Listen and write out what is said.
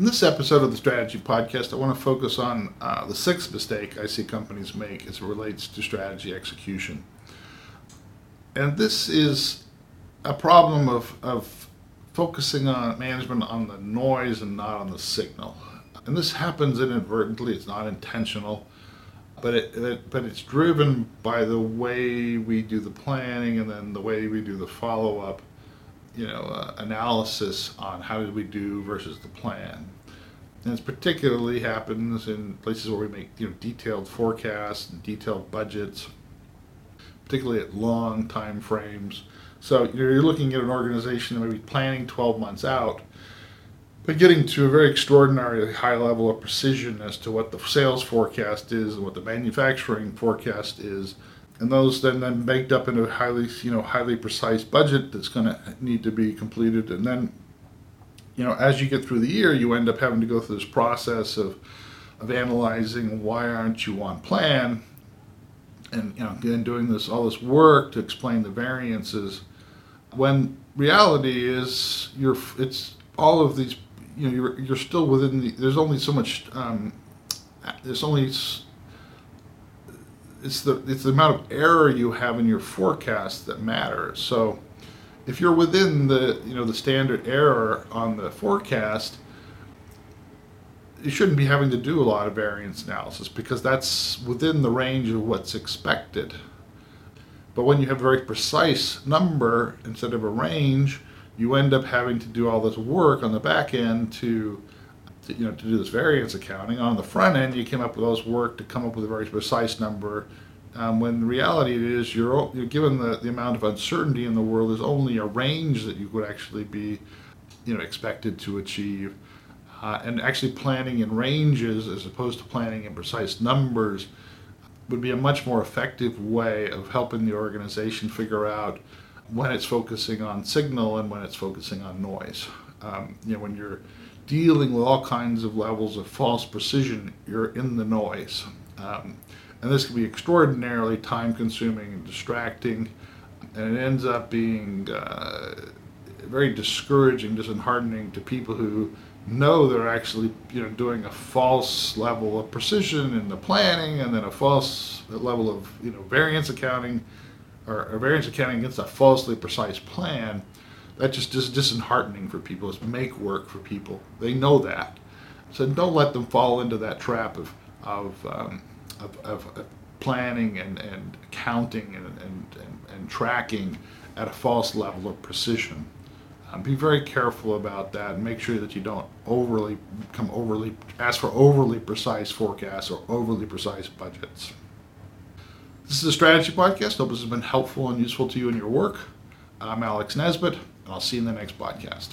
In this episode of the Strategy Podcast, I want to focus on uh, the sixth mistake I see companies make as it relates to strategy execution. And this is a problem of, of focusing on management on the noise and not on the signal. And this happens inadvertently, it's not intentional, but it, it, but it's driven by the way we do the planning and then the way we do the follow up, you know, uh, analysis on how did we do versus the plan. And this particularly happens in places where we make you know detailed forecasts and detailed budgets, particularly at long time frames. So you're looking at an organization that may be planning 12 months out, but getting to a very extraordinarily high level of precision as to what the sales forecast is and what the manufacturing forecast is, and those then then baked up into a highly you know highly precise budget that's going to need to be completed, and then you know, as you get through the year, you end up having to go through this process of of analyzing why aren't you on plan, and you know, again doing this all this work to explain the variances, when reality is you're it's all of these you know you're you're still within the there's only so much um, there's only it's the it's the amount of error you have in your forecast that matters so if you're within the you know the standard error on the forecast, you shouldn't be having to do a lot of variance analysis because that's within the range of what's expected. But when you have a very precise number instead of a range, you end up having to do all this work on the back end to, to you know to do this variance accounting. On the front end, you came up with all this work to come up with a very precise number um, when the reality is you're, you're given the, the amount of uncertainty in the world, there's only a range that you could actually be you know, expected to achieve. Uh, and actually planning in ranges as opposed to planning in precise numbers would be a much more effective way of helping the organization figure out when it's focusing on signal and when it's focusing on noise. Um, you know, when you're dealing with all kinds of levels of false precision, you're in the noise. Um, and this can be extraordinarily time consuming and distracting, and it ends up being uh, very discouraging, disheartening to people who know they're actually you know doing a false level of precision in the planning and then a false level of you know variance accounting or, or variance accounting against a falsely precise plan that just is disheartening for people it's make work for people they know that so don't let them fall into that trap of of um, of, of planning and, and counting and, and, and, and, tracking at a false level of precision. Um, be very careful about that and make sure that you don't overly come overly ask for overly precise forecasts or overly precise budgets. This is a strategy podcast. Hope this has been helpful and useful to you in your work. I'm Alex Nesbitt, and I'll see you in the next podcast.